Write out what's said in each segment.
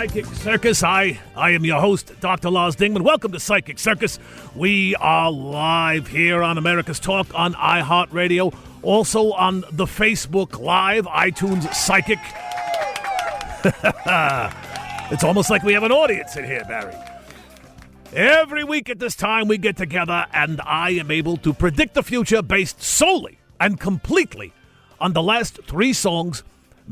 Psychic Circus. I, I am your host, Dr. Lars Dingman. Welcome to Psychic Circus. We are live here on America's Talk on iHeartRadio, also on the Facebook Live, iTunes Psychic. it's almost like we have an audience in here, Barry. Every week at this time, we get together, and I am able to predict the future based solely and completely on the last three songs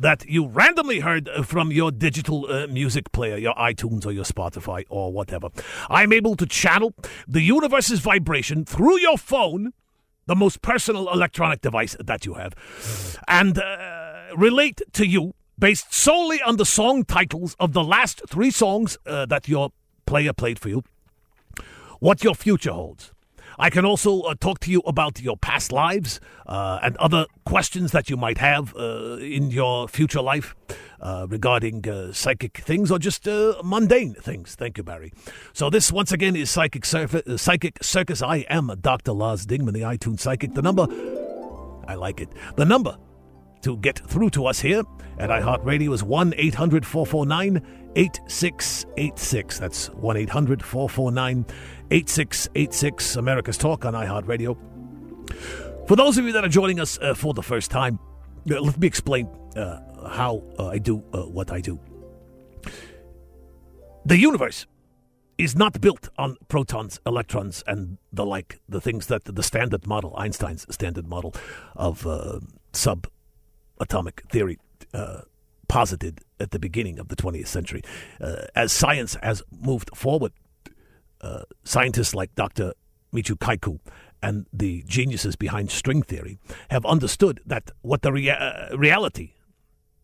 that you randomly heard from your digital uh, music player, your iTunes or your Spotify or whatever. I'm able to channel the universe's vibration through your phone, the most personal electronic device that you have, and uh, relate to you based solely on the song titles of the last three songs uh, that your player played for you, what your future holds. I can also uh, talk to you about your past lives uh, and other questions that you might have uh, in your future life uh, regarding uh, psychic things or just uh, mundane things. Thank you, Barry. So this, once again, is Psychic, Surf- Psychic Circus. I am Dr. Lars Dingman, the iTunes Psychic. The number, I like it. The number to get through to us here at iHeartRadio is 1 800 449 8686. That's 1 800 449 8686, America's Talk on iHeartRadio. For those of you that are joining us uh, for the first time, uh, let me explain uh, how uh, I do uh, what I do. The universe is not built on protons, electrons, and the like, the things that the standard model, Einstein's standard model of uh, subatomic theory, posited at the beginning of the 20th century. as science has moved forward, uh, scientists like Dr. Michio Kaku and the geniuses behind string theory have understood that what the rea- uh, reality,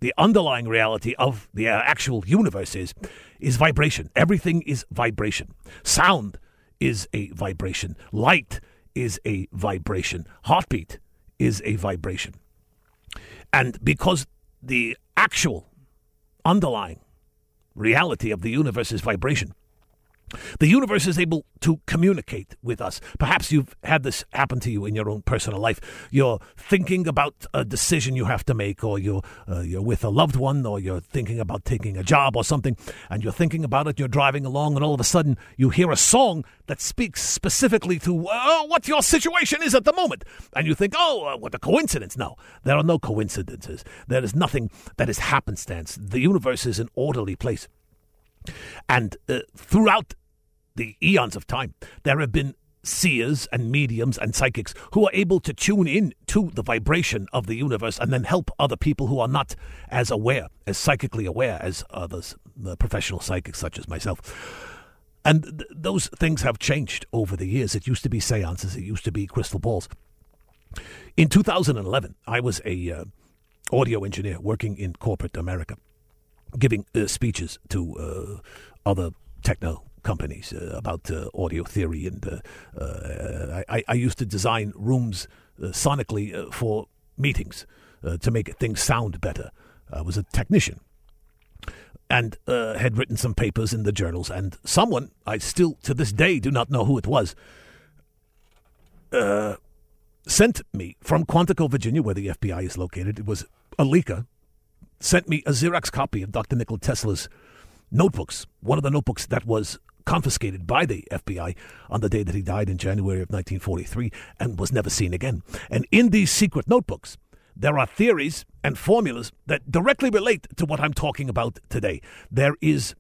the underlying reality of the uh, actual universe is, is vibration. Everything is vibration. Sound is a vibration. Light is a vibration. Heartbeat is a vibration. And because the actual underlying reality of the universe is vibration, the universe is able to communicate with us. Perhaps you've had this happen to you in your own personal life. You're thinking about a decision you have to make, or you're uh, you're with a loved one, or you're thinking about taking a job or something, and you're thinking about it. You're driving along, and all of a sudden you hear a song that speaks specifically to uh, what your situation is at the moment, and you think, "Oh, uh, what a coincidence!" No, there are no coincidences. There is nothing that is happenstance. The universe is an orderly place. And uh, throughout the eons of time, there have been seers and mediums and psychics who are able to tune in to the vibration of the universe and then help other people who are not as aware, as psychically aware as others, the professional psychics such as myself. And th- those things have changed over the years. It used to be seances, it used to be crystal balls. In 2011, I was a uh, audio engineer working in corporate America giving uh, speeches to uh, other techno companies uh, about uh, audio theory, and uh, uh, I, I, used to design rooms sonically for meetings to make things sound better. I was a technician and had written some papers in the journals, and someone I still to this day do not know who it was. sent me from Quantico, Virginia, where the FBI is located. It was a sent me a Xerox copy of Dr. Nikola Tesla's notebooks, one of the notebooks that was confiscated by the FBI on the day that he died in January of 1943 and was never seen again. And in these secret notebooks, there are theories and formulas that directly relate to what I'm talking about today. There is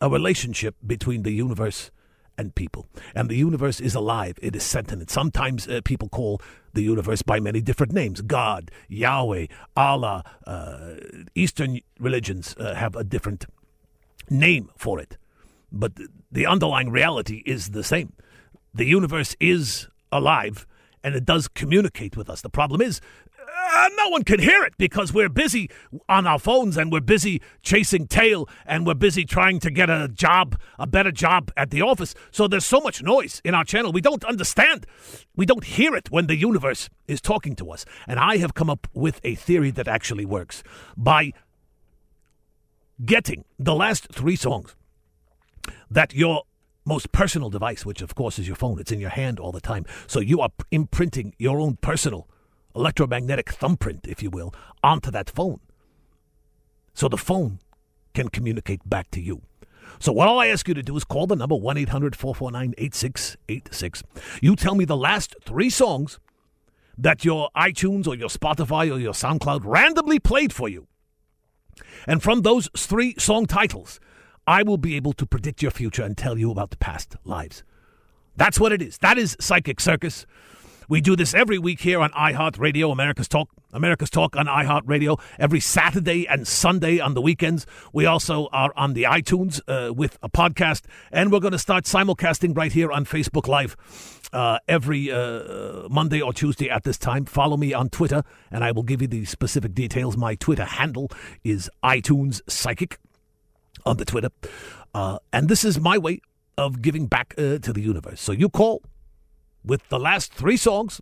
a relationship between the universe and people. And the universe is alive, it is sentient. Sometimes uh, people call the universe by many different names God, Yahweh, Allah. Uh, Eastern religions uh, have a different name for it. But the underlying reality is the same. The universe is alive and it does communicate with us. The problem is, uh, no one can hear it because we're busy on our phones and we're busy chasing tail and we're busy trying to get a job, a better job at the office. So there's so much noise in our channel. We don't understand. We don't hear it when the universe is talking to us. And I have come up with a theory that actually works by getting the last three songs that your most personal device, which of course is your phone, it's in your hand all the time. So you are imprinting your own personal electromagnetic thumbprint, if you will, onto that phone. So the phone can communicate back to you. So, what all I ask you to do is call the number 1 800 449 8686. You tell me the last three songs that your iTunes or your Spotify or your SoundCloud randomly played for you. And from those three song titles, I will be able to predict your future and tell you about the past lives. That's what it is. That is Psychic Circus. We do this every week here on iHeartRadio, America's Talk. America's Talk on iHeartRadio every Saturday and Sunday on the weekends. We also are on the iTunes uh, with a podcast, and we're going to start simulcasting right here on Facebook Live uh, every uh, Monday or Tuesday at this time. Follow me on Twitter, and I will give you the specific details. My Twitter handle is iTunes Psychic on the Twitter, uh, and this is my way of giving back uh, to the universe. So you call with the last three songs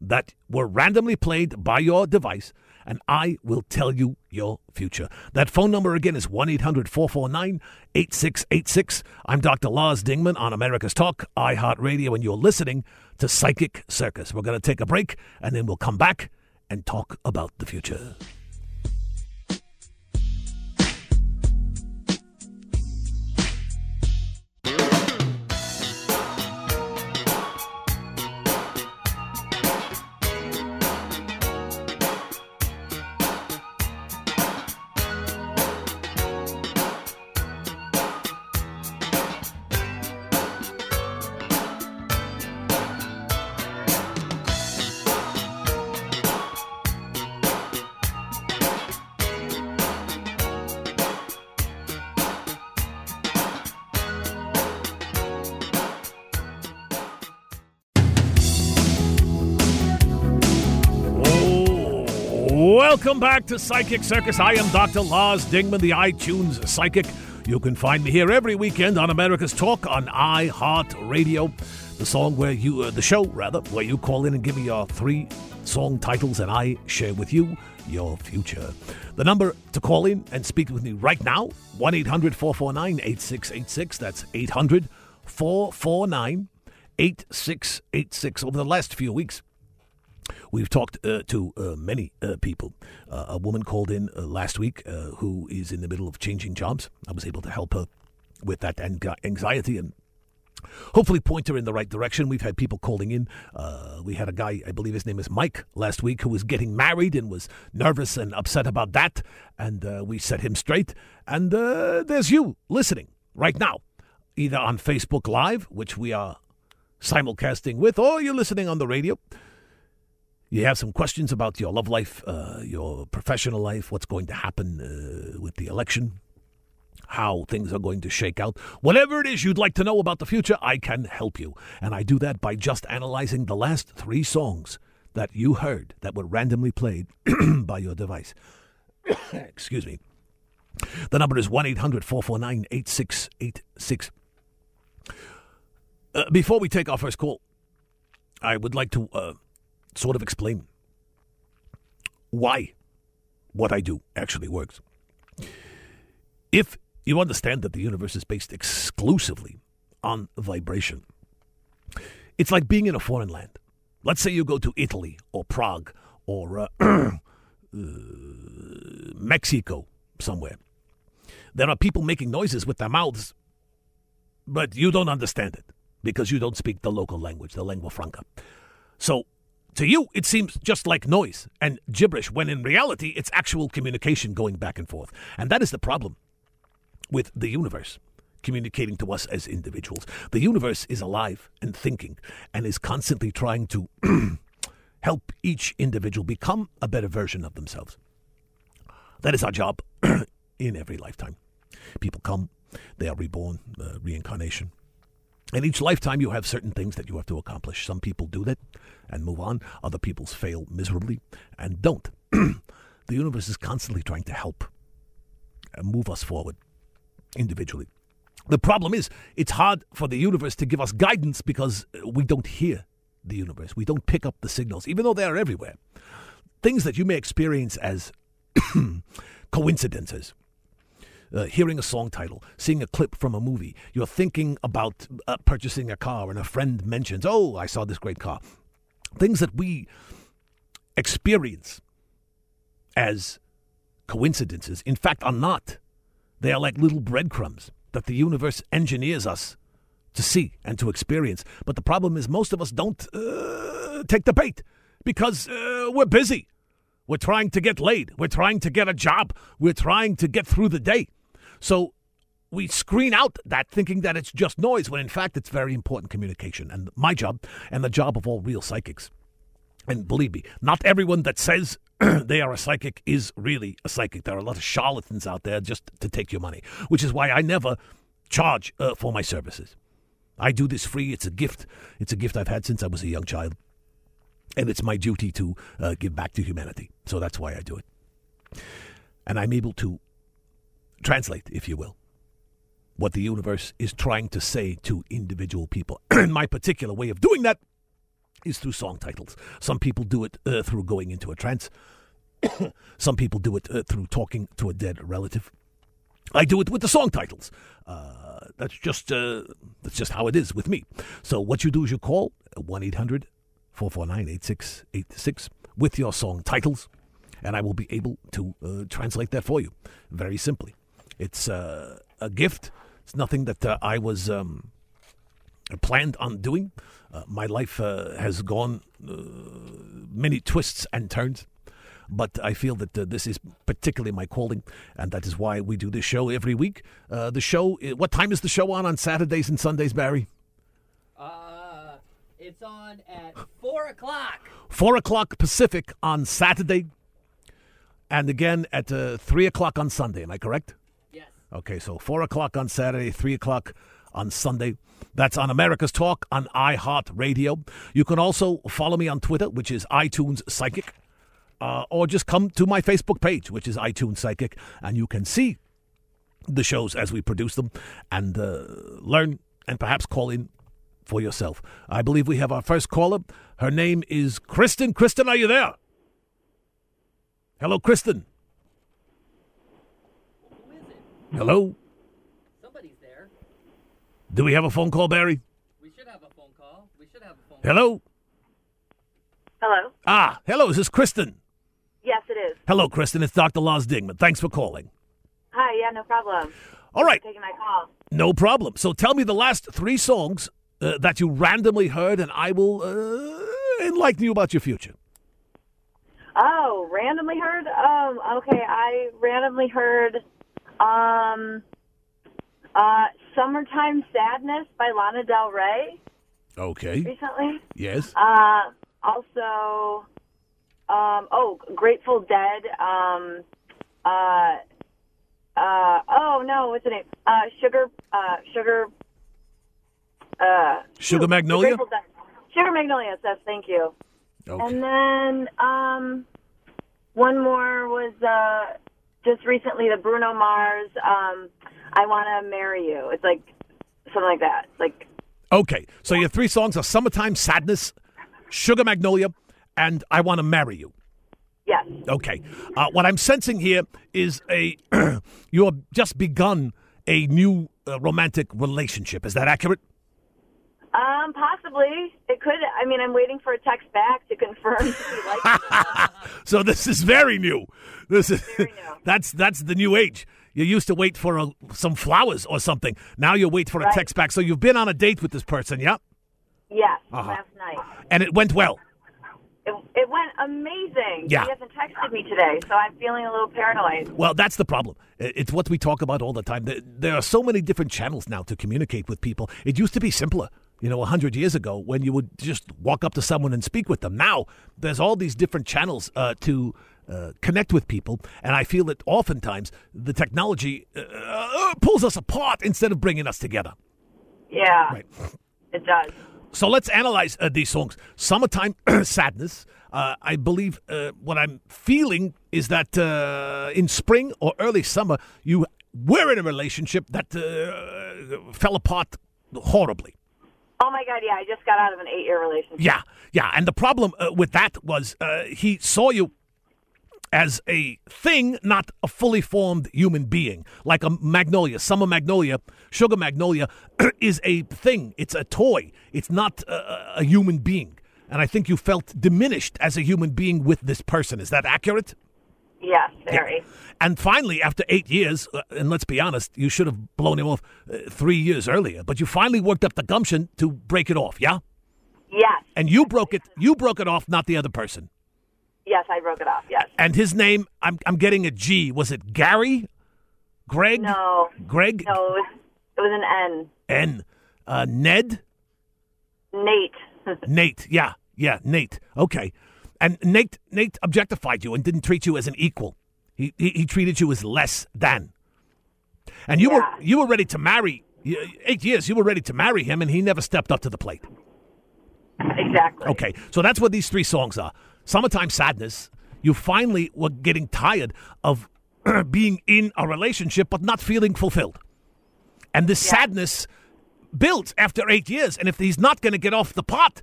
that were randomly played by your device, and I will tell you your future. That phone number again is 1 800 449 8686. I'm Dr. Lars Dingman on America's Talk, iHeartRadio, and you're listening to Psychic Circus. We're going to take a break, and then we'll come back and talk about the future. Welcome back to Psychic Circus. I am Dr. Lars Dingman, the iTunes Psychic. You can find me here every weekend on America's Talk on iHeartRadio. The song where you, uh, the show rather, where you call in and give me your three song titles and I share with you your future. The number to call in and speak with me right now 1 800 449 8686. That's 800 449 8686. Over the last few weeks, We've talked uh, to uh, many uh, people. Uh, a woman called in uh, last week uh, who is in the middle of changing jobs. I was able to help her with that anxiety and hopefully point her in the right direction. We've had people calling in. we had a guy, I believe his name is Mike, last week who was getting married and was nervous and upset about that. And we set him straight. And there's you listening right now, either on Facebook Live, which we are simulcasting with, or you're listening on the radio you have some questions about your love life, uh, your professional life, what's going to happen uh, with the election, how things are going to shake out. Whatever it is you'd like to know about the future, I can help you. And I do that by just analyzing the last three songs that you heard that were randomly played by your device. Excuse me. The number is 1 800 449 8686. Uh, before we take our first call, I would like to uh, sort of explain why what I do actually works. If you understand that the universe is based exclusively on vibration, it's like being in a foreign land. Let's say you go to Italy or Prague or uh, uh, Mexico somewhere. There are people making noises with their mouths, but you don't understand it because you don't speak the local language, the lingua franca. So to you, it seems just like noise and gibberish, when in reality, it's actual communication going back and forth. And that is the problem with the universe communicating to us as individuals. The universe is alive and thinking and is constantly trying to help each individual become a better version of themselves. That is our job in every lifetime. People come, they are reborn, uh, reincarnation. In each lifetime, you have certain things that you have to accomplish. Some people do that and move on, other people fail miserably and don't. the universe is constantly trying to help and move us forward individually. The problem is, it's hard for the universe to give us guidance because we don't hear the universe. We don't pick up the signals, even though they are everywhere. Things that you may experience as coincidences uh, hearing a song title, seeing a clip from a movie. You're thinking about uh, purchasing a car, and a friend mentions, Oh, I saw this great car. Things that we experience as coincidences, in fact, are not They are like little breadcrumbs that the universe engineers us to see and to experience. But the problem is, most of us don't uh, take the bait because uh, we're busy. We're trying to get laid. We're trying to get a job. We're trying to get through the day. So we screen out that thinking that it's just noise when in fact it's very important communication. And my job and the job of all real psychics. And believe me, not everyone that says they are a psychic is really a psychic. There are a lot of charlatans out there just to take your money, which is why I never charge uh, for my services. I do this free. It's a gift. It's a gift I've had since I was a young child. And it's my duty to uh, give back to humanity. So that's why I do it. And I'm able to translate, if you will, what the universe is trying to say to individual people. my particular way of doing that is through song titles. Some people do it uh, through going into a trance. Some people do it uh, through talking to a dead relative. I do it with the song titles. Uh, that's just uh, that's just how it is with me. So what you do is you call 1-800-449-8686 with your song titles, and I will be able to uh, translate that for you very simply. It's uh, a gift. It's nothing that uh, I was um, planned on doing. Uh, my life uh, has gone uh, many twists and turns, but I feel that uh, this is particularly my calling, and that is why we do this show every week. Uh, the show, what time is the show on on Saturdays and Sundays, Barry? Uh, it's on at four o'clock. Four o'clock Pacific on Saturday, and again at uh, three o'clock on Sunday. Am I correct? Okay, so four o'clock on Saturday, three o'clock on Sunday. That's on America's Talk on iHeartRadio. You can also follow me on Twitter, which is iTunes Psychic, uh, or just come to my Facebook page, which is iTunes Psychic, and you can see the shows as we produce them and uh, learn and perhaps call in for yourself. I believe we have our first caller. Her name is Kristen. Kristen, are you there? Hello, Kristen. Who is it? Hello. Somebody's there. Do we have a phone call, Barry? We should have a phone call. We should have a phone Hello. Hello. Ah, hello. Is this Kristen? Yes, it is. Hello, Kristen. It's Dr. Lars Dingman. Thanks for calling. Hi. Yeah, no problem. All right, Taking my call. no problem. So tell me the last three songs uh, that you randomly heard, and I will uh, enlighten you about your future. Oh, randomly heard. Um. Okay. I randomly heard. Um. Uh. "Summertime Sadness" by Lana Del Rey Okay. recently. Yes. Uh. Also. Um. Oh, Grateful Dead. Um. Uh. Uh. Oh no. What's the name? Uh. Sugar. Uh. Sugar. Uh. Sugar Magnolia? Sugar Magnolia. Yes. Thank you. Okay. And then um, one more was uh, just recently the Bruno Mars. Um, I want to marry you. It's like something like that. It's like Okay. So your three songs are "Summertime Sadness," "Sugar Magnolia," and "I Want to Marry You." yes, Okay. Uh, what I'm sensing here is a you have just begun a new uh, romantic relationship. Is that accurate? Um, possibly it could. I mean, I'm waiting for a text back to confirm if he likes it. So this is very new. This is new. that's that's the new age. You used to wait for a, some flowers or something. Now you wait for a text back. So you've been on a date with this person, yeah, Yes, Uh-huh. last night. and it went well. It, it went amazing. Yeah. He hasn't texted me today, so I'm feeling a little paranoid. Well, that's the problem. It's what we talk about all the time. There are so many different channels now to communicate with people. It used to be simpler, you know, 100 years ago when you would just walk up to someone and speak with them. Now, there's all these different channels uh, to uh, connect with people. And I feel that oftentimes the technology uh, uh, pulls us apart instead of bringing us together. Yeah, Right. it does. So let's analyze uh, these songs. Summertime Sadness. Uh, I believe uh, what I'm feeling is that uh, in spring or early summer, you were in a relationship that uh, fell apart horribly. Oh my God! Yeah, I just got out of an eight-year relationship. Yeah, yeah. And the problem uh, with that was uh, he saw you as a thing, not a fully formed human being, like a magnolia, summer magnolia, sugar magnolia is a thing. It's a toy. It's not a, a human being. And I think you felt diminished as a human being with this person. Is that accurate? Yes, very. And finally, after eight years, uh, and let's be honest, you should have blown him off uh, three years earlier, but you finally worked up the gumption to break it off, yeah? Yes. And you broke it. You broke it off, not the other person. Yes, I broke it off. Yes. And his name, I'm I'm getting a G. Was it Gary? Greg? No. Greg? No, it was, it was an N. N. Uh, Ned? Nate. Nate. Yeah, yeah, Nate. Okay. And Nate Nate objectified you and didn't treat you as an equal. He he, he treated you as less than. And you Yeah. were you were ready to marry. Eight years, you were ready to marry him, and he never stepped up to the plate. exactly. Okay, so that's what these three songs are. Summertime Sadness, you finally were getting tired of being in a relationship but not feeling fulfilled. And this sadness builds after eight years. And if he's not going to get off the pot,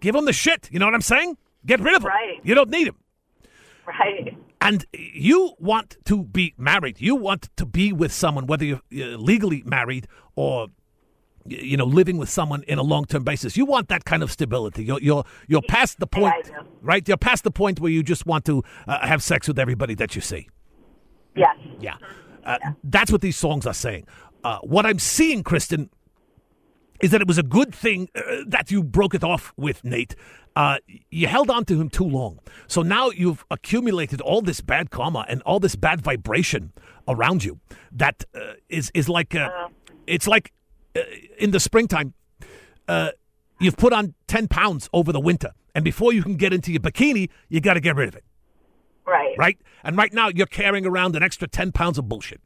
give him the shit. You know what I'm saying? Get rid of him. Right. You don't need him. Right. And you want to be married. You want to be with someone, whether you're uh, legally married or you know living with someone in a long-term basis. You want that kind of stability. You're you're you're past the point, do. right? You're past the point where you just want to uh, have sex with everybody that you see. Yes. Yeah, uh, that's what these songs are saying. Uh, what I'm seeing, Kristen, is that it was a good thing uh, that you broke it off with Nate. Uh, you held on to him too long. So now you've accumulated all this bad karma and all this bad vibration around you that uh, is is like uh, it's like uh, in the springtime uh, you've put on 10 pounds over the winter and before you can get into your bikini you got to get rid of it Right. right and right now you're carrying around an extra 10 pounds of bullshit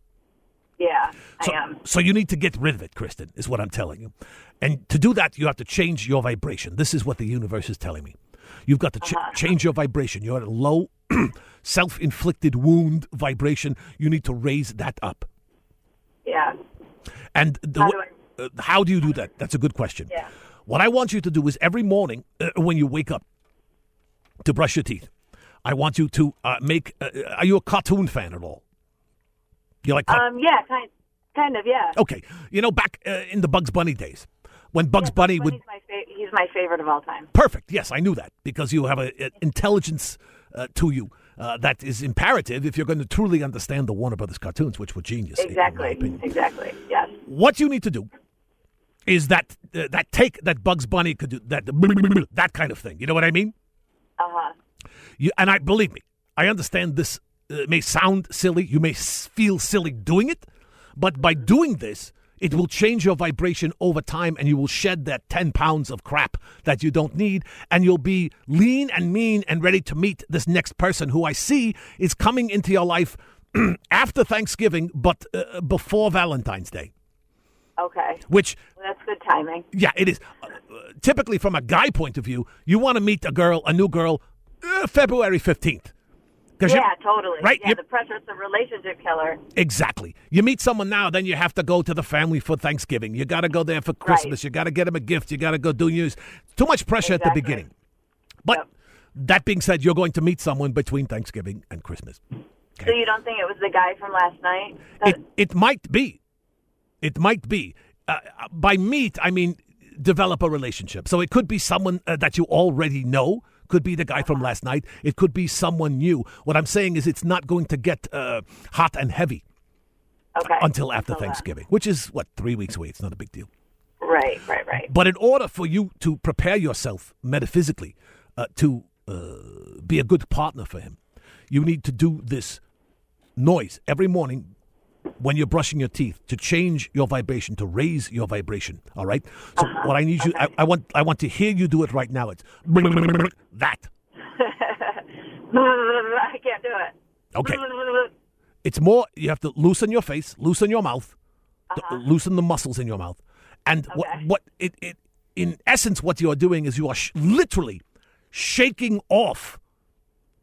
Yeah, so, I am. so you need to get rid of it, Kristen, is what I'm telling you. And to do that, you have to change your vibration. This is what the universe is telling me. You've got to ch- change your vibration. You're at a low, self inflicted wound vibration. You need to raise that up. Yeah. And the, How do uh, how do you do that? That's a good question. Yeah. What I want you to do is every morning uh, when you wake up to brush your teeth, I want you to uh, make. Uh, are you a cartoon fan at all? You like? Um. Yeah. Kind. Kind of. Yeah. Okay, you know, back uh, in the Bugs Bunny days, when Bugs Bunny would He's my fa- he's my favorite of all time. perfect. Yes, I knew that because you have a, a intelligence uh, to you uh, that is imperative if you're going to truly understand the Warner Brothers cartoons, which were genius. Exactly. Exactly. Yes. What you need to do is that uh, that take that Bugs Bunny could do that that kind of thing. You know what I mean? Uh huh. You, and I believe me, I understand this uh, may sound silly. You may feel silly doing it, but by doing this, it will change your vibration over time, and you will shed that ten pounds of crap that you don't need, and you'll be lean and mean and ready to meet this next person who I see is coming into your life after Thanksgiving, but uh, before Valentine's Day. Okay. Which Well, that's good timing. yeah, it is. Uh, typically, from a guy point of view, you want to meet a girl, a new girl, uh, February 15th. Yeah. Totally. Right, Yeah. you- The pressure's a relationship killer. Exactly. You meet someone now, then you have to go to the family for Thanksgiving. You got to go there for Christmas. You got to get them a gift. You got to go do news. Too much pressure at the beginning. But Yep. that being said, you're going to meet someone between Thanksgiving and Christmas. So you don't think it was the guy from last night? It, it might be. It might be. Uh, by meet, I mean develop a relationship. So it could be someone uh, that you already know. Could be the guy from last night. It could be someone new. What I'm saying is, it's not going to get uh, hot and heavy okay. until after. Thanksgiving, which is what three weeks away. It's not a big deal. Right. Right. Right. But in order for you to prepare yourself metaphysically uh, to uh, be a good partner for him, you need to do this noise every morning when you're brushing your teeth to change your vibration, to raise your vibration. All right. So uh-huh. what I need you, I, I want, I want to hear you do it right now. It's that. I can't do it. Okay. It's more. You have to loosen your face, loosen your mouth, th- uh-huh. loosen the muscles in your mouth, and what what it, it in essence what you are doing is you are sh- literally shaking off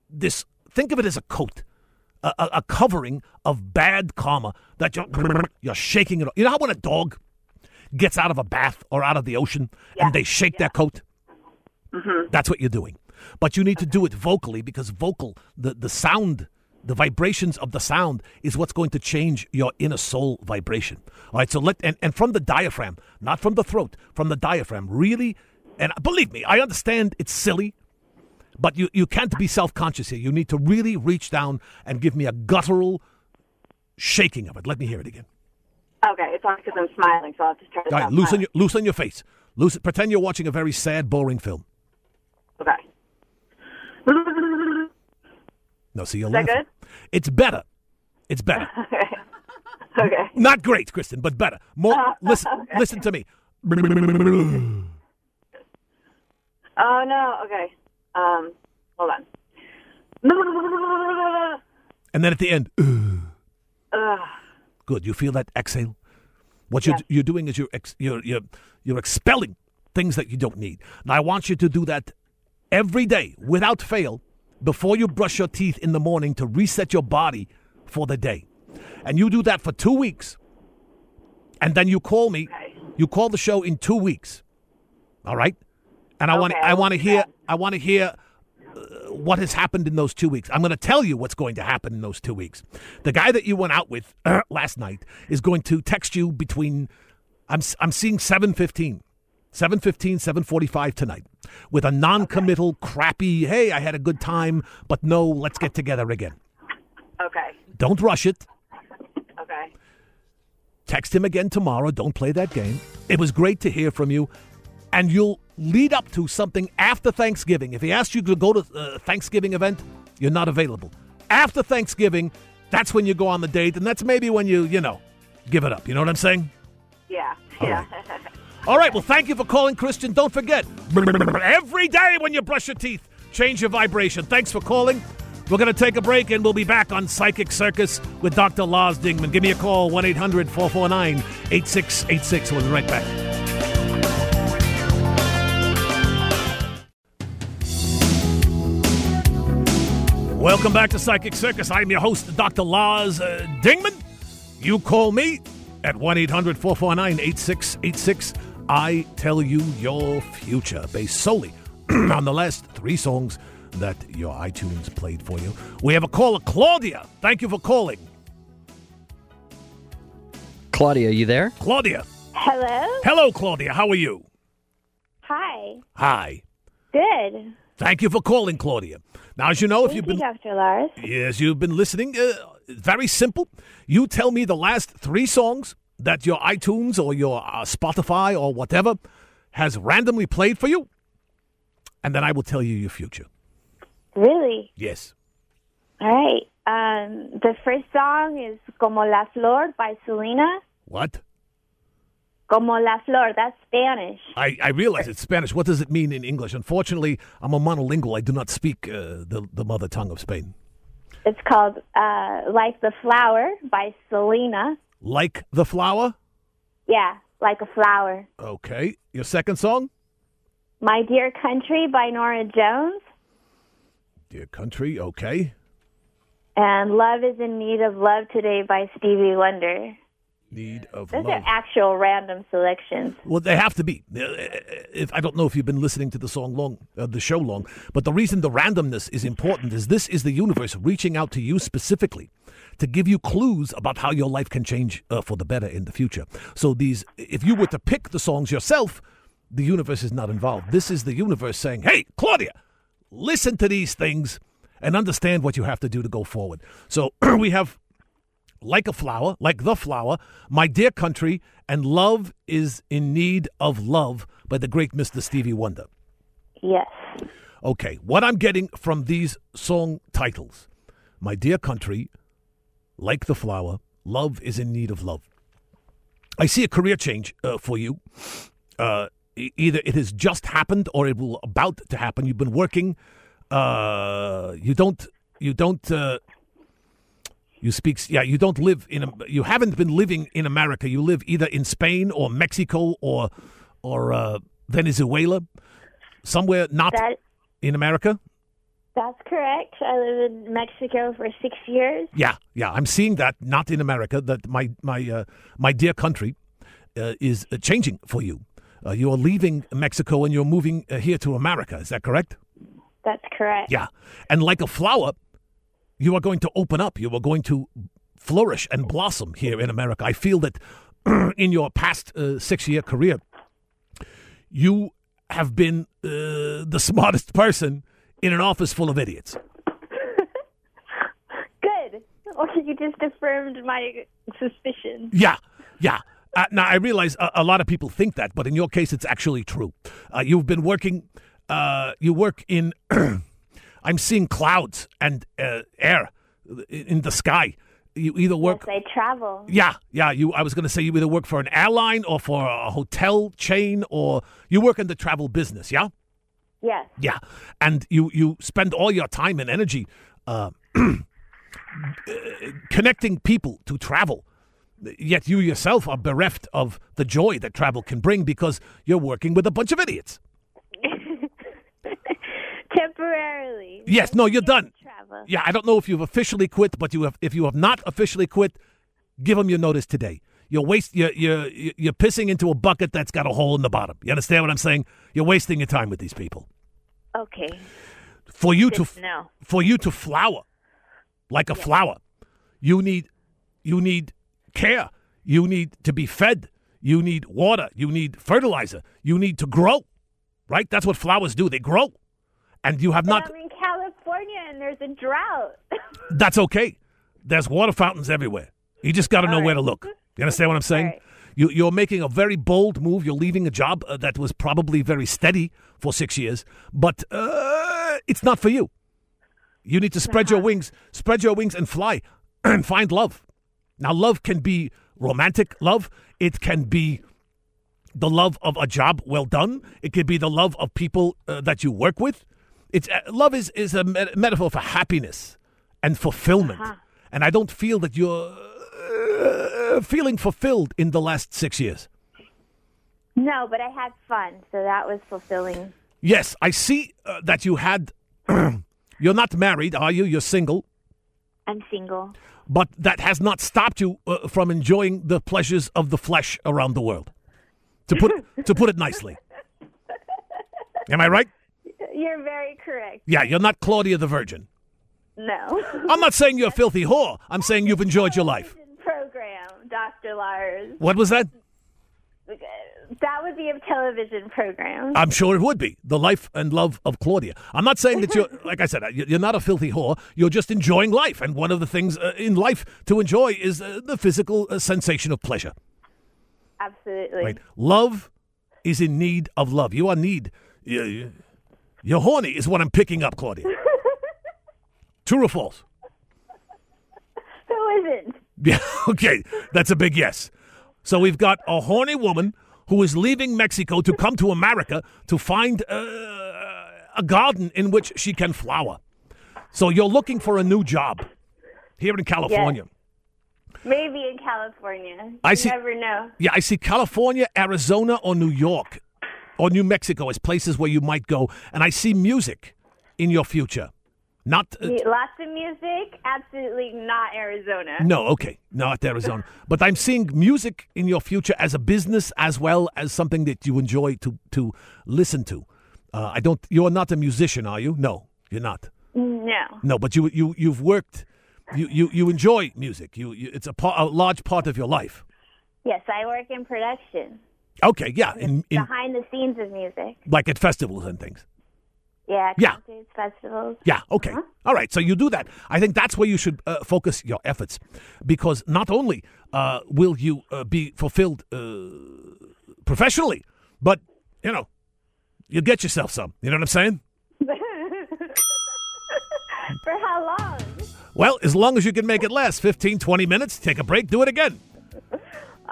this. Think of it as a coat, a, a, covering of bad karma that you're you're shaking it. off. You know how when a dog gets out of a bath or out of the ocean Yeah. and they shake their coat. Mm-hmm. That's what you're doing. But you need to do it vocally because vocal, the, the sound, the vibrations of the sound is what's going to change your inner soul vibration. All right, so let, and, and from the diaphragm, not from the throat, from the diaphragm, really, and believe me, I understand it's silly, But you, you can't be self conscious here. You need to really reach down and give me a guttural shaking of it. Let me hear it again. Okay, it's only because I'm smiling, so I'll just try to All right, loosen smiling. your, loosen your face. Loosen, pretend you're watching a very sad, boring film. Okay. No, see, you're Is that laughing. good? It's better. It's better. Okay. Not great, Kristen, but better. More. listen, listen to me. Oh no. Okay. Um. Hold on. And then at the end, good. You feel that exhale. What you're, Yes. you're doing is you're, ex, you're you're you're expelling things that you don't need. Now I want you to do that every day without fail before you brush your teeth in the morning to reset your body for the day. And you do that for two weeks. And then you call me. Okay. You call the show in two weeks. All right. And I want Okay, I I'll want to hear. I want to hear uh, what has happened in those two weeks. I'm going to tell you what's going to happen in those two weeks. The guy that you went out with last night is going to text you between. I'm I'm seeing 7:15, 7:15, 7:45 tonight with a non-committal, crappy. Hey, I had a good time, but no, let's get together again. Okay. Don't rush it. Okay. Text him again tomorrow. Don't play that game. It was great to hear from you. And you'll lead up to something after Thanksgiving. If he asks you to go to a Thanksgiving event, you're not available. After Thanksgiving, that's when you go on the date, and that's maybe when you, you know, give it up. You know what I'm saying? Yeah. All yeah. All right, well, thank you for calling, Christian. Don't forget, every day when you brush your teeth, change your vibration. Thanks for calling. We're going to take a break and we'll be back on Psychic Circus with Dr. Lars Dingman. Give me a call, 1 800 449 8686. We'll be right back. Welcome back to Psychic Circus. I'm your host, Dr. Lars uh, Dingman. You call me at 1 800 449 8686. I tell you your future based solely on the last three songs that your iTunes played for you. We have a caller, Claudia. Thank you for calling. Claudia, you there? Claudia. Hello. Hello, Claudia. How are you? Hi. Hi. Good. Thank you for calling, Claudia. Now, as you know, if Thank you've you, been Dr. Lars. Yes, you've been listening. Uh, very simple. You tell me the last three songs that your iTunes or your uh, Spotify or whatever has randomly played for you, and then I will tell you your future. Really? Yes. All right. Um, the first song is Como la Flor by Selena. What? Como la Flor. That's Spanish. I, I realize it's Spanish. What does it mean in English? Unfortunately, I'm a monolingual. I do not speak uh, the, the mother tongue of Spain. It's called uh, Like the Flower by Selena. Like the flower? Yeah, like a flower. Okay. Your second song? My Dear Country by Norah Jones. Dear Country. Okay. And Love is in Need of Love Today by Stevie Wonder. Need of Those love. are actual random selections. Well, they have to be. Uh, If I don't know if you've been listening to the song long, uh, the show long, but the reason the randomness is important is this is the universe reaching out to you specifically to give you clues about how your life can change uh, for the better in the future. So these, if you were to pick the songs yourself, the universe is not involved. This is the universe saying, "Hey, Claudia, listen to these things and understand what you have to do to go forward." So we have like a flower, like the flower, my dear country, and love is in need of love by the great Mr. Stevie Wonder. Yes. Okay, what I'm getting from these song titles, my dear country, like the flower, love is in need of love. I see a career change uh, for you. Uh, either it has just happened or it will about to happen. You've been working. Uh, you don't. You don't. You speak. Yeah, you don't live in. A, you haven't been living in America. You live either in Spain or Mexico or or uh, Venezuela, somewhere not That in America. that's correct. I live in Mexico for six years. Yeah, yeah, I'm seeing that not in America. That my my uh, my dear country uh, is uh, changing for you. Uh, you are leaving Mexico and you're moving uh, here to America. Is that correct? That's correct. Yeah, and like a flower, you are going to open up. You are going to flourish and blossom here in America. I feel that in your past uh, six year career, you have been uh, the smartest person in an office full of idiots. Good. Or you just affirmed my suspicion. Yeah, yeah. Uh, now I realize a, a lot of people think that, but in your case, it's actually true. Uh, you've been working. Uh, you work in. I'm seeing clouds and uh, air in the sky. You either work. Yes, I travel. Yeah, yeah. You. I was going to say you either work for an airline or for a hotel chain, or you work in the travel business. Yeah. Yes. Yeah, and you you spend all your time and energy uh, connecting people to travel. Yet you yourself are bereft of the joy that travel can bring because you're working with a bunch of idiots. Temporarily. Yes, no, you're done. Travel. Yeah, I don't know if you've officially quit, but you have. If you have not officially quit, give them your notice today. You're waste. You're you're you're pissing into a bucket that's got a hole in the bottom. You understand what I'm saying? You're wasting your time with these people. Okay. For you Good to know. for you to flower like a flower, you need you need care. You need to be fed. You need water. You need fertilizer. You need to grow. Right? That's what flowers do. They grow. And you have not I'm in California and there's a drought. That's okay. There's water fountains everywhere. You just got to know All where to look. You understand what I'm saying? Right. You, you're making a very bold move. You're leaving a job uh, that was probably very steady for six years, but uh, it's not for you. You need to spread Uh-huh. your wings, spread your wings and fly and find love. Now, love can be romantic love. It can be the love of a job well done. It could be the love of people uh, that you work with. It's uh, love is is a met- metaphor for happiness and fulfillment. And I don't feel that you're uh, feeling fulfilled in the last six years. no, but I had fun, so that was fulfilling. Yes, I see uh, that you had. you're not married, are you? You're single, I'm single. but that has not stopped you uh, from enjoying the pleasures of the flesh around the world. To put to put it nicely. Am I right? You're very correct. Yeah, you're not Claudia the Virgin. No. I'm not saying you're a filthy whore. I'm saying you've enjoyed your life. Program, Dr. Lars. What was that? That would be a television program. I'm sure it would be the life and love of Claudia. I'm not saying that you're, like I said, you- you're not a filthy whore. You're just enjoying life, and one of the things uh, in life to enjoy is uh, the physical uh, sensation of pleasure. Absolutely. Right? Love is in need of love. You are need. You, you, you're horny, is what I'm picking up, Claudia. True or false? Who isn't? Yeah, okay, that's a big yes. So we've got a horny woman who is leaving Mexico to come to America to find uh, a garden in which she can flower. So you're looking for a new job here in California. Maybe in California. I see- never know. Yeah, I see California, Arizona, or New York, or New Mexico as places where you might go, and I see music in your future. Not uh, Lots of music. Absolutely not Arizona. No, okay, not Arizona. but I'm seeing music in your future as a business as well as something that you enjoy to to listen to. Uh, I don't. You are not a musician, are you? No, you're not. No. No, but you you you've worked. You you, you enjoy music. You, you it's a, part, a large part of your life. Yes, I work in production, Okay, yeah, in, in behind the scenes of music. like at festivals and things. Yeah, Yeah. festivals. Yeah, okay. All right, so you do that. I think that's where you should uh, focus your efforts because not only uh, will you uh, be fulfilled uh, professionally, but, you know, you'll get yourself some. You know what I'm saying? For how long? Well, as long as you can make it last 15, 20 minutes, take a break, do it again.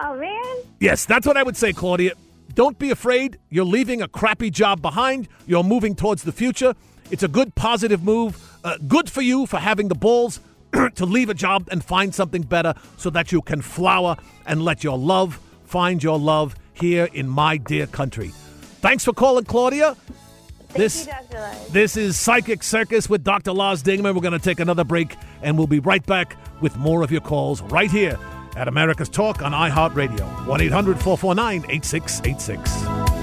Oh man. Yes, that's what I would say, Claudia. Don't be afraid. You're leaving a crappy job behind. You're moving towards the future. It's a good, positive move. Uh, good for you for having the balls to leave a job and find something better so that you can flower and let your love find your love here in my dear country. Thanks for calling, Claudia. this, you, Dr. Lars. this is Psychic Circus with Dr. Lars Dingman. We're going to take another break and we'll be right back with more of your calls right here at America's Talk on iHeartRadio. 1 800 449 8686.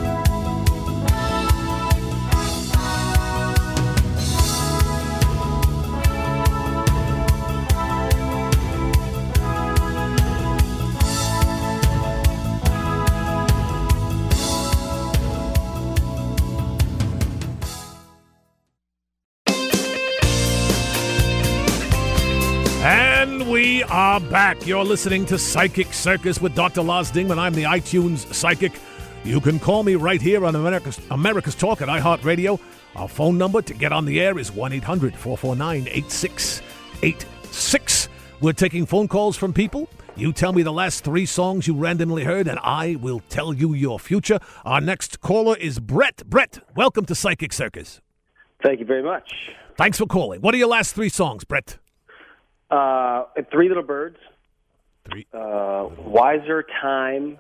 Back. You're listening to Psychic Circus with Dr. Lars Dingman. I'm the iTunes Psychic. You can call me right here on America's, America's Talk at iHeartRadio. Our phone number to get on the air is 1 800 449 8686. We're taking phone calls from people. You tell me the last three songs you randomly heard, and I will tell you your future. Our next caller is Brett. Brett, welcome to Psychic Circus. Thank you very much. Thanks for calling. What are your last three songs, Brett? Uh, Three Little Birds, Three. uh, Wiser Time,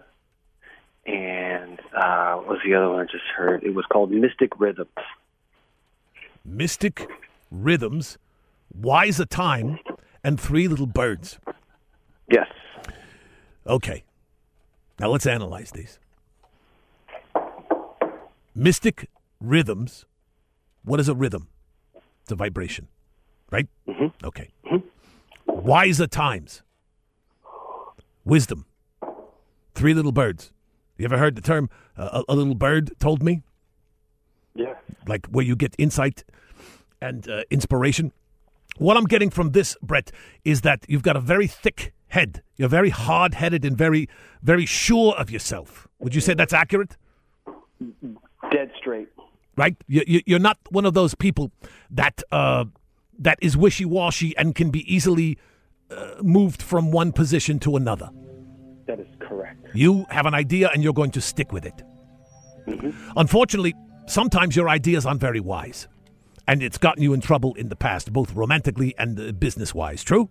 and uh, what was the other one I just heard? It was called Mystic Rhythms. Mystic Rhythms, Wise a Time, and Three Little Birds. Yes. Okay. Now let's analyze these. Mystic Rhythms. What is a rhythm? It's a vibration, right? Mm-hmm. Okay. Wiser Times. Wisdom. Three Little Birds. You ever heard the term uh, a, a little bird told me? Yeah. like where you get insight and uh, inspiration. What I'm getting from this, Brett, is that you've got a very thick head. You're very hard headed and very, very sure of yourself. Would you say that's accurate? Dead straight. Right? You, you, you're not one of those people that uh, that is wishy washy and can be easily uh, moved from one position to another. That is correct. You have an idea and you're going to stick with it. Unfortunately, sometimes your ideas aren't very wise. And it's gotten you in trouble in the past, both romantically and uh, business wise. True?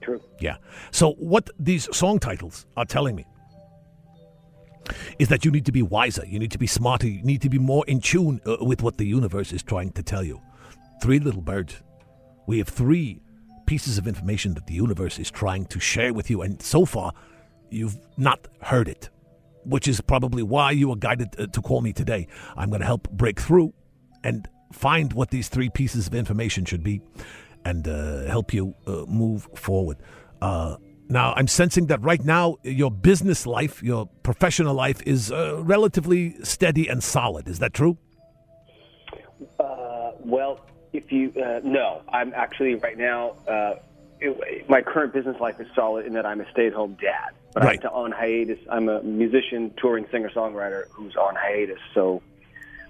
True. Yeah. So, what these song titles are telling me is that you need to be wiser, you need to be smarter, you need to be more in tune uh, with what the universe is trying to tell you. Three little birds. We have three pieces of information that the universe is trying to share with you, and so far, you've not heard it, which is probably why you were guided uh, to call me today. I'm going to help break through and find what these three pieces of information should be and uh, help you uh, move forward. Uh, now, I'm sensing that right now your business life, your professional life, is uh, relatively steady and solid. Is that true? Uh, well, if you uh, no, I'm actually right now. Uh, it, my current business life is solid in that I'm a stay-at-home dad, but Right. I'm on hiatus. I'm a musician, touring singer-songwriter who's on hiatus. So,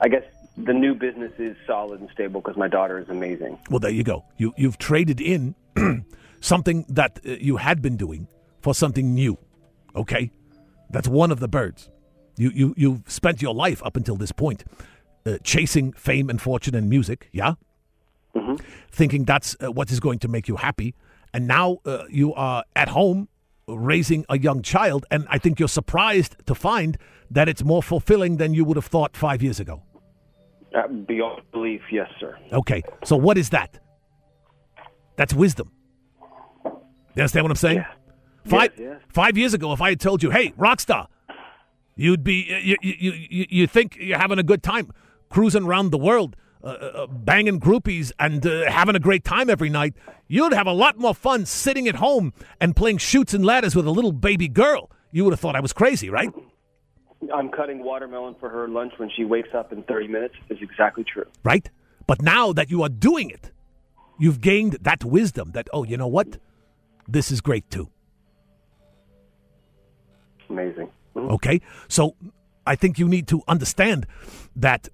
I guess the new business is solid and stable because my daughter is amazing. Well, there you go. You you've traded in something that uh, you had been doing for something new. Okay, that's one of the birds. You you you've spent your life up until this point uh, chasing fame and fortune and music. Yeah, thinking that's uh, what is going to make you happy, and now uh, you are at home raising a young child, and I think you're surprised to find that it's more fulfilling than you would have thought five years ago. Uh, beyond belief, yes, sir. Okay, so what is that? That's wisdom. You understand what I'm saying? Yeah. Five Yes, yes. five years ago, if I had told you, "Hey, rockstar," you'd be you you, you, you think you're having a good time cruising around the world, uh, uh, banging groupies and uh, having a great time every night. You'd have a lot more fun sitting at home and playing chutes and ladders with a little baby girl. You would have thought I was crazy, right? I'm cutting watermelon for her lunch when she wakes up in 30 minutes. Is exactly true. right? But now that you are doing it, you've gained that wisdom that, oh, you know what? This is great too. Amazing. Okay? So I think you need to understand that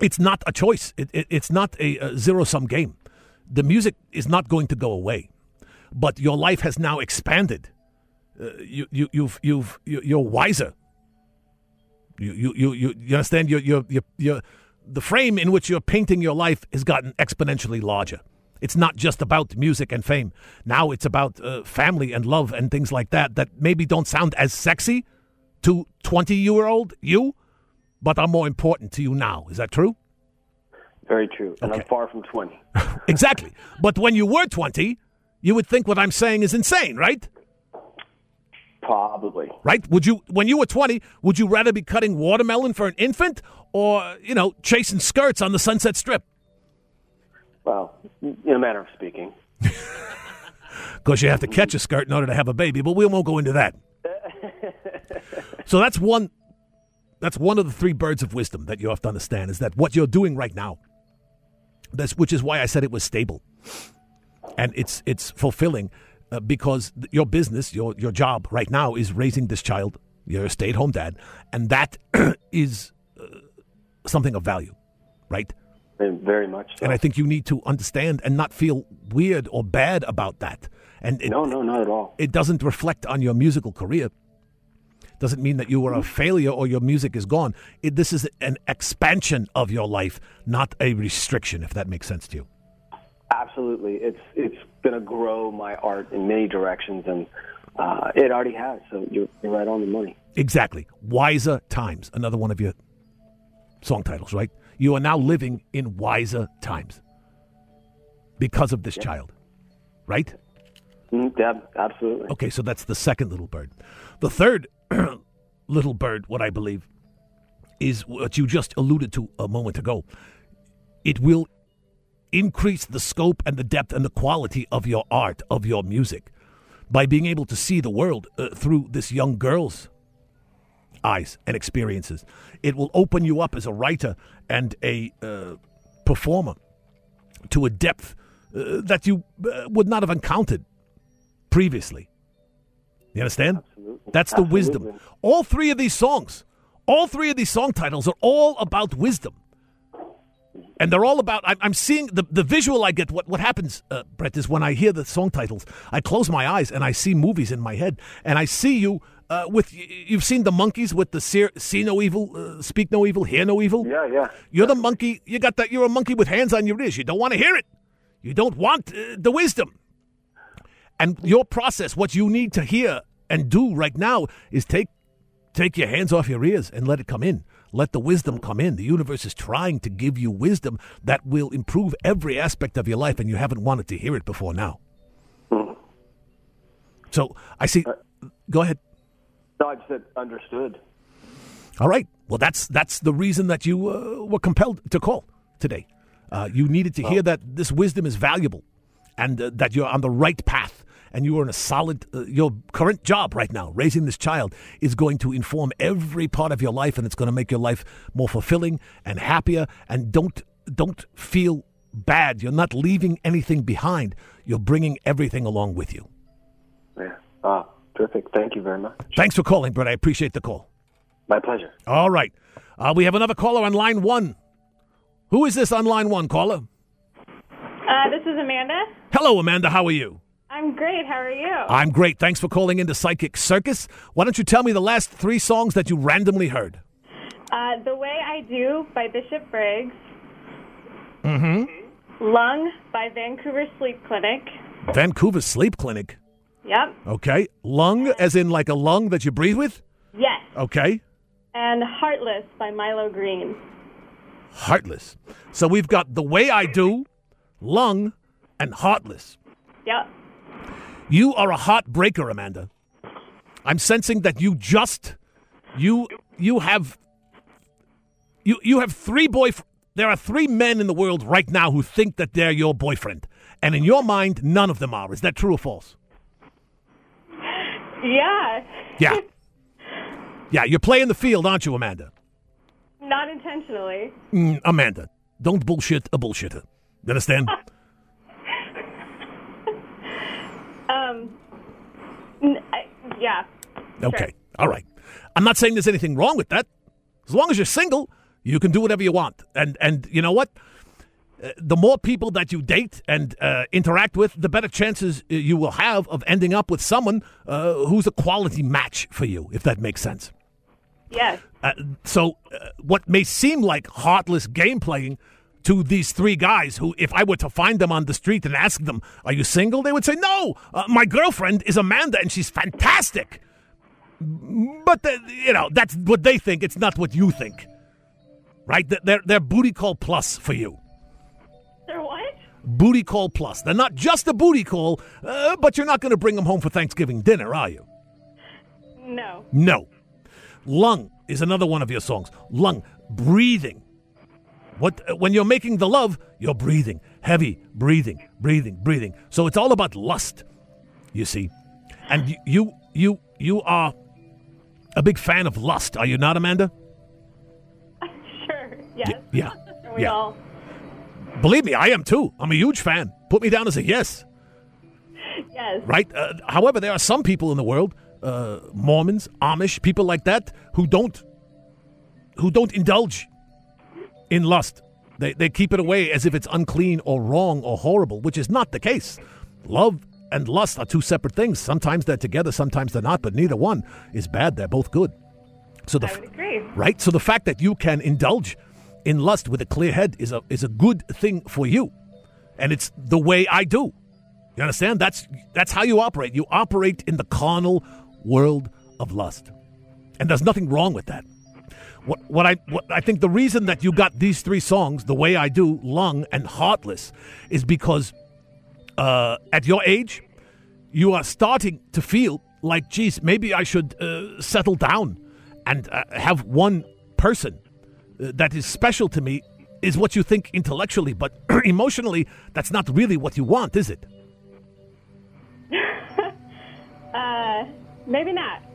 it's not a choice, it, it, it's not a, a zero sum game. The music is not going to go away, but your life has now expanded. Uh, you, you, you've, you've, you- you're wiser. You, you, you, you, you understand? You're, you're, you're, the frame in which you're painting your life has gotten exponentially larger. It's not just about music and fame. Now it's about uh, family and love and things like that that maybe don't sound as sexy to 20 year old you, but I'm more important to you now. Is that true? Very true. And Okay. I'm far from 20. Exactly. But when you were 20, you would think what I'm saying is insane, right? Probably. Right? Would you, when you were 20, would you rather be cutting watermelon for an infant or, you know, chasing skirts on the Sunset Strip? Well, in a manner of speaking. Because you have to catch a skirt in order to have a baby, but we won't go into that. so that's one. That's one of the three birds of wisdom that you have to understand is that what you're doing right now, that's, which is why I said it was stable, and it's it's fulfilling. uh, because th- your business, your your job right now is raising this child. You're a stay-at-home dad, and that is uh, something of value, right? And very much so. And I think you need to understand and not feel weird or bad about that. And it, no, no, not at all. it doesn't reflect on your musical career. Doesn't mean that you were a failure or your music is gone. It, this is an expansion of your life, not a restriction. If that makes sense to you. Absolutely, it's it's going to grow my art in many directions, and uh, it already has. So you're, you're right on the money. Exactly. Wiser times. Another one of your song titles, right? You are now living in wiser times because of this child, right? Mm, yeah, absolutely. Okay, so that's the second little bird. The third little bird, what I believe, is what you just alluded to a moment ago. It will increase the scope and the depth and the quality of your art, of your music, by being able to see the world uh, through this young girl's eyes and experiences. It will open you up as a writer and a uh, performer to a depth uh, that you uh, would not have encountered previously. You understand? Absolutely. That's the wisdom. All three of these songs, all three of these song titles are all about wisdom. And they're all about. I'm seeing the, the visual I get. What what happens, uh, Brett, is when I hear the song titles, I close my eyes and I see movies in my head, and I see you uh, with. You've seen the monkeys with the see, see no evil, uh, speak no evil, hear no evil. Yeah, yeah. You're the monkey. You got that. You're a monkey with hands on your ears. You don't want to hear it. You don't want uh, the wisdom. And your process, what you need to hear and do right now, is take take your hands off your ears and let it come in. Let the wisdom come in. The universe is trying to give you wisdom that will improve every aspect of your life, and you haven't wanted to hear it before now. So I see. Go ahead. No, I just said understood. All right. Well, that's that's the reason that you uh, were compelled to call today. Uh, you needed to hear that this wisdom is valuable, and uh, that you're on the right path, and you are in a solid. Uh, your current job right now, raising this child, is going to inform every part of your life, and it's going to make your life more fulfilling and happier. And don't don't feel bad. You're not leaving anything behind. You're bringing everything along with you. Yeah. Ah, terrific. Thank you very much. Thanks for calling, Brett. I appreciate the call. My pleasure. All right. Uh, we have another caller on line one. Who is this on line one, caller? Uh, this is Amanda. Hello, Amanda. How are you? I'm great. How are you? I'm great. Thanks for calling into Psychic Circus. Why don't you tell me the last three songs that you randomly heard? Uh, the Way I Do by Bishop Briggs. Mm-hmm. Lung by Vancouver Sleep Clinic. Vancouver Sleep Clinic. Yep. Okay. Lung, as in like a lung that you breathe with? Yes. Okay. And Heartless by Milo Greene. Heartless. So we've got The Way I Do, Lung, and Heartless. Yep. You are a heartbreaker, Amanda. I'm sensing that you just you you have you you have three boy there are three men in the world right now who think that they're your boyfriend. And in your mind, none of them are. Is that true or false? Yeah. Yeah. Yeah, you're playing the field, aren't you, Amanda? Not intentionally. Mm, Amanda, don't bullshit a bullshitter. You understand? Um. n- I- yeah. Okay. All right. I'm not saying there's anything wrong with that. As long as you're single, you can do whatever you want. And and you know what? Uh, The more people that you date and uh, interact with, the better chances uh, you will have of ending up with someone uh, who's a quality match for you, if that makes sense. Yes. Uh, so, uh, what may seem like heartless game playing to these three guys, who, if I were to find them on the street and ask them, "Are you single?" they would say, "No, uh, my girlfriend is Amanda, and she's fantastic." But the, you know, that's what they think. It's not what you think, right? They're- They're booty call plus for you. They're what? Booty call plus. They're not just a booty call, uh, but you're not going to bring them home for Thanksgiving dinner, are you? No. No. Lung is another one of your songs. Lung, breathing. What when you're making the love, you're breathing, heavy breathing, breathing, breathing. So it's all about lust, you see. And you you you, you are a big fan of lust, are you not, Amanda? Sure. Yes. Yeah. We yeah. all? Believe me, I am too. I'm a huge fan. Put me down as a yes. Yes. right? Uh, however, there are some people in the world, uh, Mormons, Amish, people like that, who don't who don't indulge in lust. They they keep it away as if it's unclean or wrong or horrible, which is not the case. Love and lust are two separate things. Sometimes they're together, sometimes they're not, but neither one is bad. They're both good. So the I would agree. right? So the fact that you can indulge in lust with a clear head is a is a good thing for you, and it's the way I do. You understand? That's that's how you operate. You operate in the carnal world of lust, and there's nothing wrong with that. What what I what I think the reason that you got these three songs, the way I do, lung and heartless, is because uh, at your age, you are starting to feel like, geez, maybe I should uh, settle down and uh, have one person uh, that is special to me. Is what you think intellectually, but emotionally, that's not really what you want, is it? Uh, maybe not.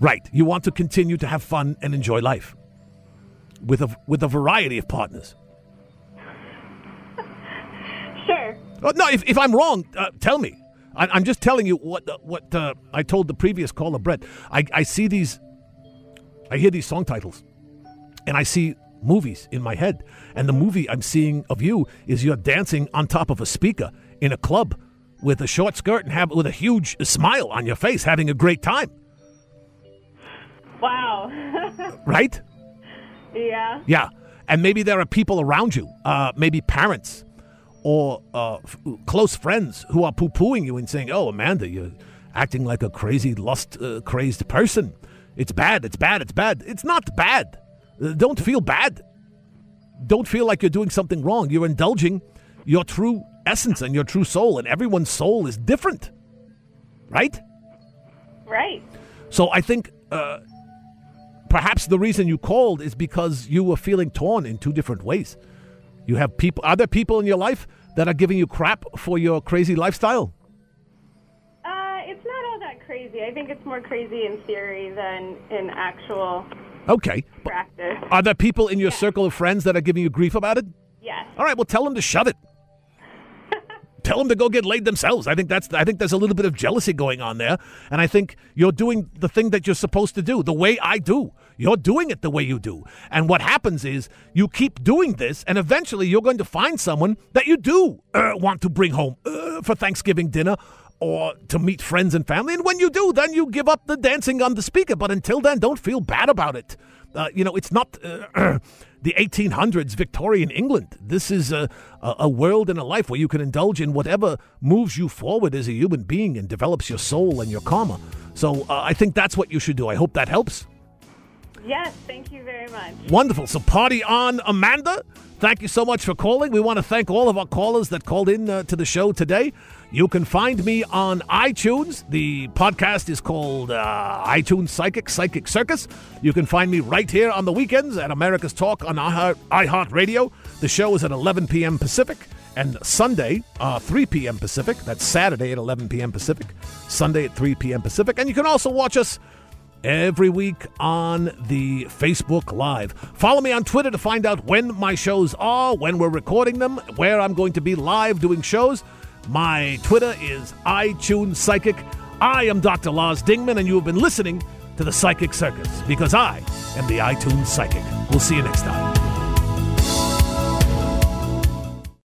Right. You want to continue to have fun and enjoy life with a with a variety of partners. Sure. Oh, no, if, if I'm wrong, uh, tell me. I, I'm just telling you what uh, what uh, I told the previous caller, Brett. I, I see these, I hear these song titles, and I see movies in my head. And the movie I'm seeing of you is you're dancing on top of a speaker in a club with a short skirt and have with a huge smile on your face, having a great time. Wow. Right? yeah. Yeah. And maybe there are people around you, uh, maybe parents or uh, f- close friends who are poo pooing you and saying, Oh, Amanda, you're acting like a crazy, lust uh, crazed person. It's bad, it's bad, it's bad. It's not bad. Uh, don't feel bad. Don't feel like you're doing something wrong. You're indulging your true essence and your true soul, and everyone's soul is different. Right? Right. So I think uh, perhaps the reason you called is because you were feeling torn in two different ways. You have people, are there people in your life that are giving you crap for your crazy lifestyle? Uh, it's not all that crazy. I think it's more crazy in theory than in actual Okay. But practice. are there people in your circle of friends that are giving you grief about it? Yes. All right, well, tell them to shove it. Tell them to go get laid themselves. I think that's. I think there's a little bit of jealousy going on there, and I think you're doing the thing that you're supposed to do, the way I do. You're doing it the way you do, and what happens is you keep doing this, and eventually you're going to find someone that you do uh, want to bring home uh, for Thanksgiving dinner. Or to meet friends and family. And when you do, then you give up the dancing on the speaker. But until then, don't feel bad about it. Uh, you know, it's not uh, the 1800s Victorian England. This is a, a, world and a life where you can indulge in whatever moves you forward as a human being and develops your soul and your karma. So uh, I think that's what you should do. I hope that helps. Yes. Thank you very much. Wonderful. So party on, Amanda. Thank you so much for calling. We want to thank all of our callers that called in uh, to the show today. You can find me on iTunes. The podcast is called uh, iTunes Psychic, Psychic Circus. You can find me right here on the weekends at America's Talk on iHeart, iHeartRadio. The show is at 11 p.m. Pacific and Sunday, uh, 3 p.m. Pacific. That's Saturday at 11 p.m. Pacific, Sunday at 3 p.m. Pacific. And you can also watch us every week on the Facebook Live. Follow me on Twitter to find out when my shows are, when we're recording them, where I'm going to be live doing shows. My Twitter is iTunes Psychic. I am Dr. Lars Dingman, and you have been listening to the Psychic Circus because I am the iTunes Psychic. We'll see you next time.